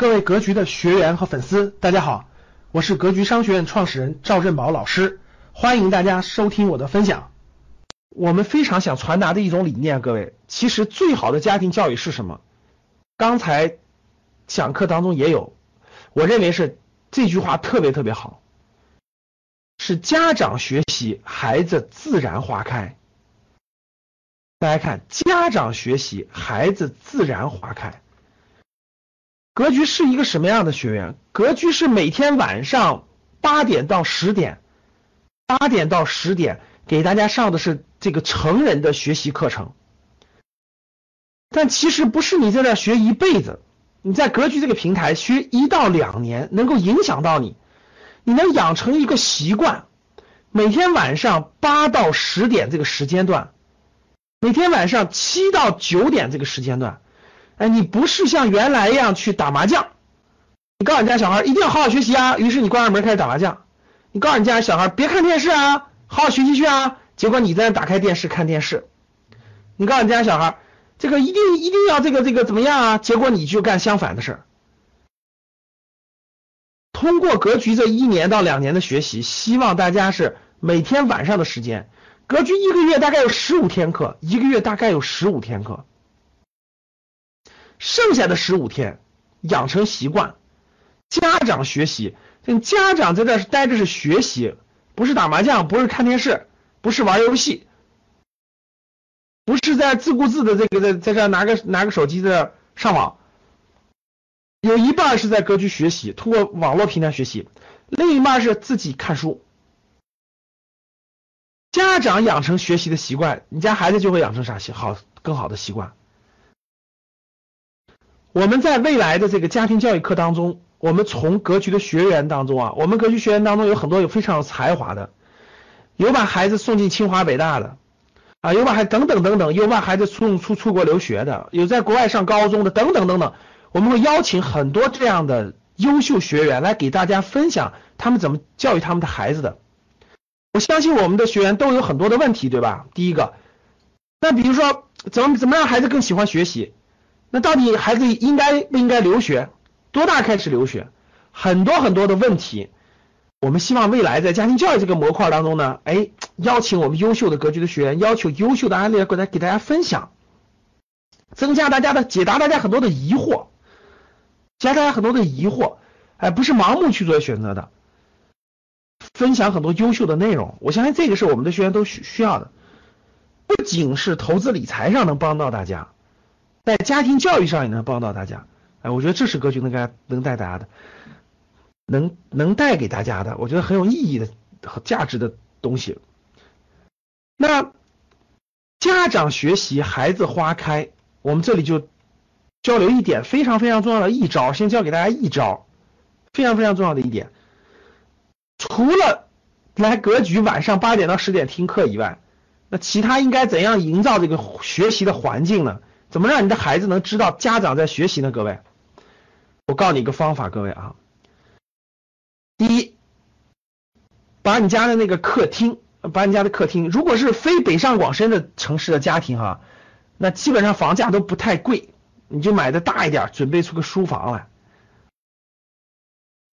各位格局的学员和粉丝，大家好，我是格局商学院创始人赵振宝老师，欢迎大家收听我的分享。我们非常想传达的一种理念，各位，其实最好的家庭教育是什么？刚才讲课当中也有，我认为是这句话特别特别好，是家长学习，孩子自然花开。大家看，家长学习，孩子自然花开。格局是一个什么样的学员？格局是每天晚上八点到十点，八点到十点给大家上的是这个成人的学习课程。但其实不是你在那学一辈子，你在格局这个平台学一到两年，能够影响到你，你能养成一个习惯，每天晚上八到十点这个时间段，每天晚上七到九点这个时间段。哎，你不是像原来一样去打麻将，你告诉你家小孩一定要好好学习啊，于是你关上门开始打麻将。你告诉你家小孩别看电视啊，好好学习去啊，结果你在那打开电视看电视。你告诉你家小孩这个一定一定要这个这个怎么样啊，结果你就干相反的事儿。通过格局这一年到两年的学习，希望大家是每天晚上的时间，格局一个月大概有十五天课，一个月大概有十五天课。剩下的十五天养成习惯，家长学习，家长在这待着是学习，不是打麻将，不是看电视，不是玩游戏，不是在自顾自的这个在在这拿个拿个手机在上网，有一半是在格局学习，通过网络平台学习，另一半是自己看书。家长养成学习的习惯，你家孩子就会养成啥习好更好的习惯。我们在未来的这个家庭教育课当中，我们从格局的学员当中啊，我们格局学员当中有很多有非常有才华的，有把孩子送进清华北大的啊，有把孩等等等等，有把孩子送出出国留学的，有在国外上高中的等等等等，我们会邀请很多这样的优秀学员来给大家分享他们怎么教育他们的孩子的。我相信我们的学员都有很多的问题，对吧？第一个，那比如说怎么怎么让孩子更喜欢学习？那到底孩子应该不应该留学？多大开始留学？很多很多的问题，我们希望未来在家庭教育这个模块当中呢，哎，邀请我们优秀的格局的学员，要求优秀的案例过来给大家分享，增加大家的解答大家很多的疑惑，加大家很多的疑惑，哎，不是盲目去做选择的，分享很多优秀的内容，我相信这个是我们的学员都需需要的，不仅是投资理财上能帮到大家。在家庭教育上也能帮到大家，哎，我觉得这是格局能给能带大家的，能能带给大家的，我觉得很有意义的和价值的东西。那家长学习，孩子花开，我们这里就交流一点非常非常重要的一招，先教给大家一招，非常非常重要的一点。除了来格局晚上八点到十点听课以外，那其他应该怎样营造这个学习的环境呢？怎么让你的孩子能知道家长在学习呢？各位，我告诉你一个方法，各位啊，第一，把你家的那个客厅，把你家的客厅，如果是非北上广深的城市的家庭哈，那基本上房价都不太贵，你就买的大一点，准备出个书房来，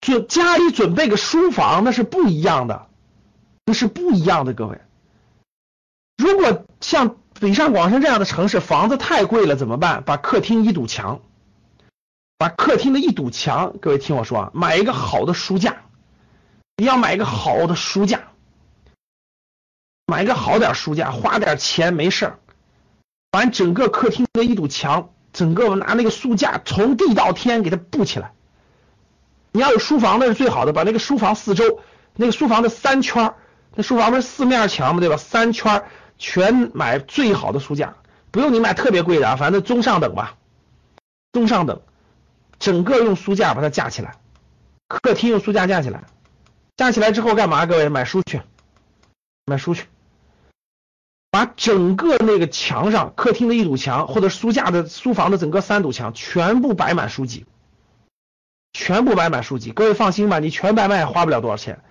就家里准备个书房，那是不一样的，那是不一样的，各位，如果像。北上广深这样的城市，房子太贵了，怎么办？把客厅一堵墙，把客厅的一堵墙，各位听我说啊，买一个好的书架，你要买一个好的书架，买一个好点书架，花点钱没事儿，把整个客厅的一堵墙，整个拿那个书架从地到天给它布起来。你要有书房那是最好的，把那个书房四周，那个书房的三圈，那书房不是四面墙嘛，对吧？三圈。全买最好的书架，不用你买特别贵的啊，反正中上等吧，中上等，整个用书架把它架起来，客厅用书架架起来，架起来之后干嘛？各位买书去，买书去，把整个那个墙上，客厅的一堵墙或者书架的书房的整个三堵墙全部摆满书籍，全部摆满书籍。各位放心吧，你全摆满也花不了多少钱，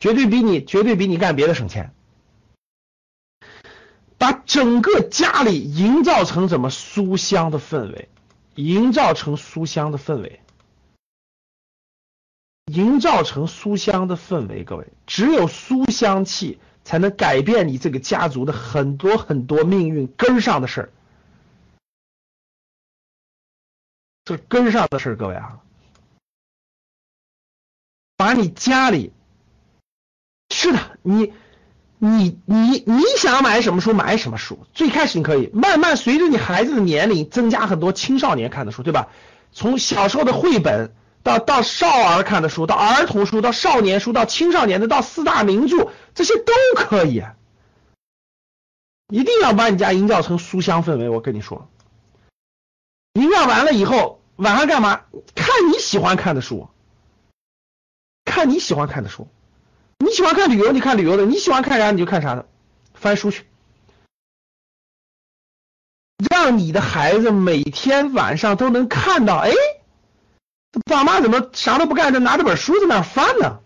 绝对比你绝对比你干别的省钱。把整个家里营造成怎么书香的氛围，营造成书香的氛围。营造成书香的氛围。各位，只有书香气才能改变你这个家族的很多很多命运根上的事儿。这根上的事儿，各位啊，把你家里是的，你你你你想买什么书买什么书。最开始你可以慢慢随着你孩子的年龄增加很多青少年看的书，对吧？从小时候的绘本到到少儿看的书，到儿童书，到少年书，到青少年的，到四大名著，这些都可以。一定要把你家营造成书香氛围。我跟你说，营造完了以后。晚上干嘛？看你喜欢看的书，看你喜欢看的书。你喜欢看旅游，你看旅游的；你喜欢看啥，你就看啥的。翻书去，让你的孩子每天晚上都能看到。哎，爸妈怎么啥都不干，就拿着本书在那翻呢？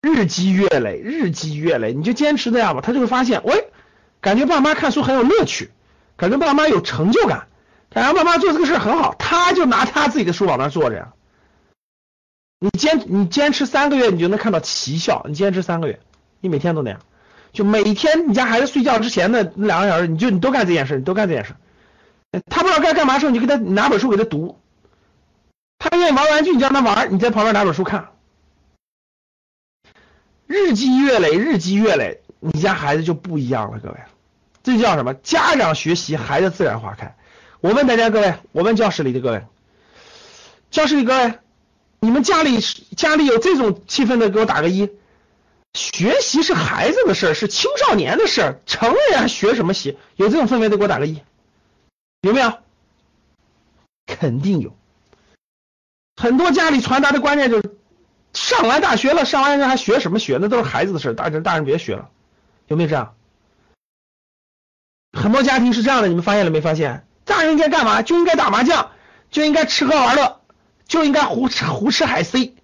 日积月累，日积月累，你就坚持这样吧，他就会发现，喂，感觉爸妈看书很有乐趣，感觉爸妈有成就感。感觉爸妈做这个事很好，他就拿他自己的书往那坐着呀。你坚你坚持三个月，你就能看到奇效。你坚持三个月，你每天都那样，就每天你家孩子睡觉之前的那两个小时，你就你都干这件事，你都干这件事。他不知道该干嘛时候，你就给他拿本书给他读。他愿意玩玩具，你叫他玩，你在旁边拿本书看。日积月累，日积月累，你家孩子就不一样了，各位。这叫什么？家长学习，孩子自然花开。我问大家各位，我问教室里的各位，教室里各位，你们家里家里有这种气氛的，给我打个一。学习是孩子的事儿，是青少年的事儿，成人还学什么习？有这种氛围的，给我打个一。有没有？肯定有。很多家里传达的观念就是，上完大学了，上完人还学什么学？那都是孩子的事儿，大人大人别学了。有没有这样？很多家庭是这样的，你们发现了没发现？大人该干嘛？就应该打麻将，就应该吃喝玩乐，就应该胡吃胡吃海塞，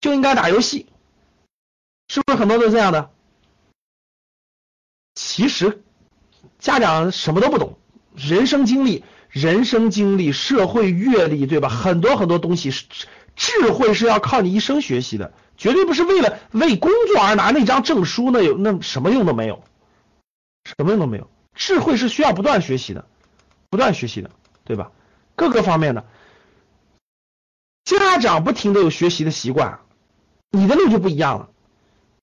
就应该打游戏，是不是很多都是这样的？其实家长什么都不懂，人生经历、人生经历、社会阅历，对吧？很多很多东西是智慧是要靠你一生学习的，绝对不是为了为工作而拿那张证书，那有那什么用都没有，什么用都没有。智慧是需要不断学习的。不断学习的，对吧？各个方面的，家长不停的有学习的习惯，你的路就不一样了。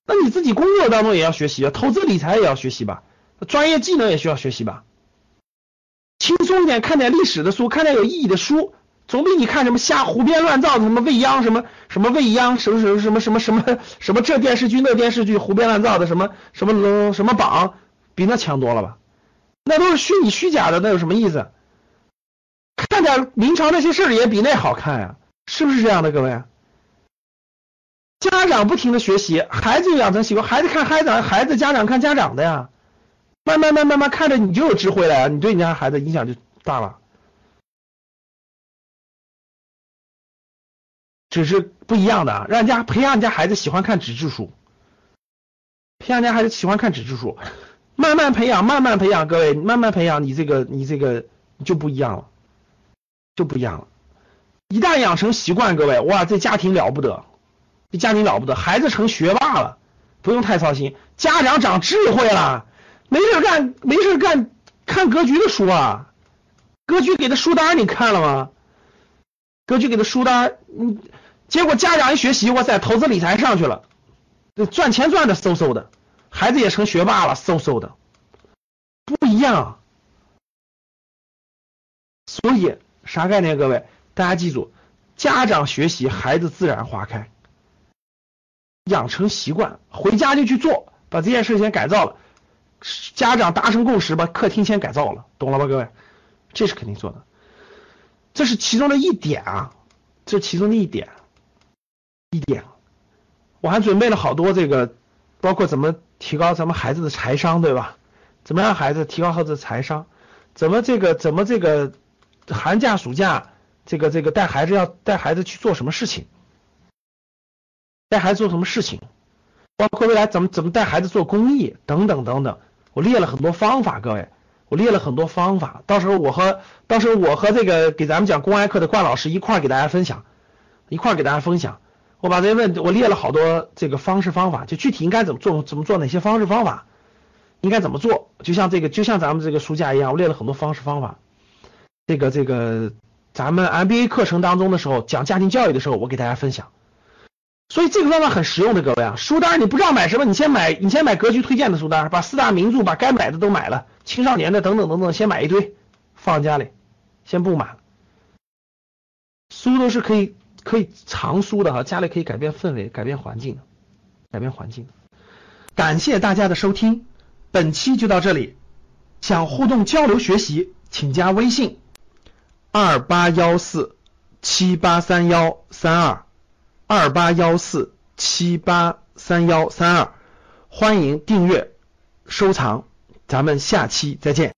那你自己工作当中也要学习啊，投资理财也要学习吧，专业技能也需要学习吧。轻松一点，看点历史的书，看点有意义的书，总比你看什么瞎胡编乱造的什么未央什么什么未央什么什么什么什么什么什么这电视剧那电视剧胡编乱造的什么什么什么榜，比那强多了吧？那都是虚拟虚假的，那有什么意思？看点明朝那些事儿也比那好看呀，是不是这样的，各位？家长不停的学习，孩子养成习惯，孩子看孩子，孩子家长看家长的呀，慢慢慢慢慢看着你就有智慧了呀，你对你家孩子影响就大了。只是不一样的，让家培养你家孩子喜欢看纸质书，培养家孩子喜欢看纸质书。慢慢培养，慢慢培养，各位，慢慢培养，你这个，你这个就不一样了，就不一样了。一旦养成习惯，各位，哇，这家庭了不得，这家庭了不得，孩子成学霸了，不用太操心，家长长智慧了，没事干，没事干，看格局的书啊，格局给的书单你看了吗？格局给的书单，嗯，结果家长一学习，哇塞，投资理财上去了，这赚钱赚的嗖嗖的。孩子也成学霸了，嗖嗖的，不一样。所以啥概念？各位，大家记住，家长学习，孩子自然花开。养成习惯，回家就去做，把这件事先改造了。家长达成共识，把客厅先改造了，懂了吧，各位？这是肯定做的，这是其中的一点啊，这是其中的一点，一点。我还准备了好多这个，包括怎么。提高咱们孩子的财商，对吧？怎么让孩子提高孩子的财商？怎么这个怎么这个寒假暑假这个这个带孩子要带孩子去做什么事情？带孩子做什么事情？包括未来怎么怎么带孩子做公益等等等等，我列了很多方法，各位，我列了很多方法。到时候我和到时候我和这个给咱们讲公开课的冠老师一块儿给大家分享，一块儿给大家分享。我把这些问题我列了好多这个方式方法，就具体应该怎么做，怎么做哪些方式方法，应该怎么做，就像这个就像咱们这个书架一样，我列了很多方式方法。这个这个咱们 MBA 课程当中的时候讲家庭教育的时候，我给大家分享。所以这个方法很实用的，各位啊，书单你不知道买什么，你先买你先买格局推荐的书单，把四大名著把该买的都买了，青少年的等等等等，先买一堆放家里，先不买。书都是可以。可以藏书的哈，家里可以改变氛围，改变环境，改变环境。感谢大家的收听，本期就到这里。想互动交流学习，请加微信二八幺四七八三幺三二二八幺四七八三幺三二，欢迎订阅收藏，咱们下期再见。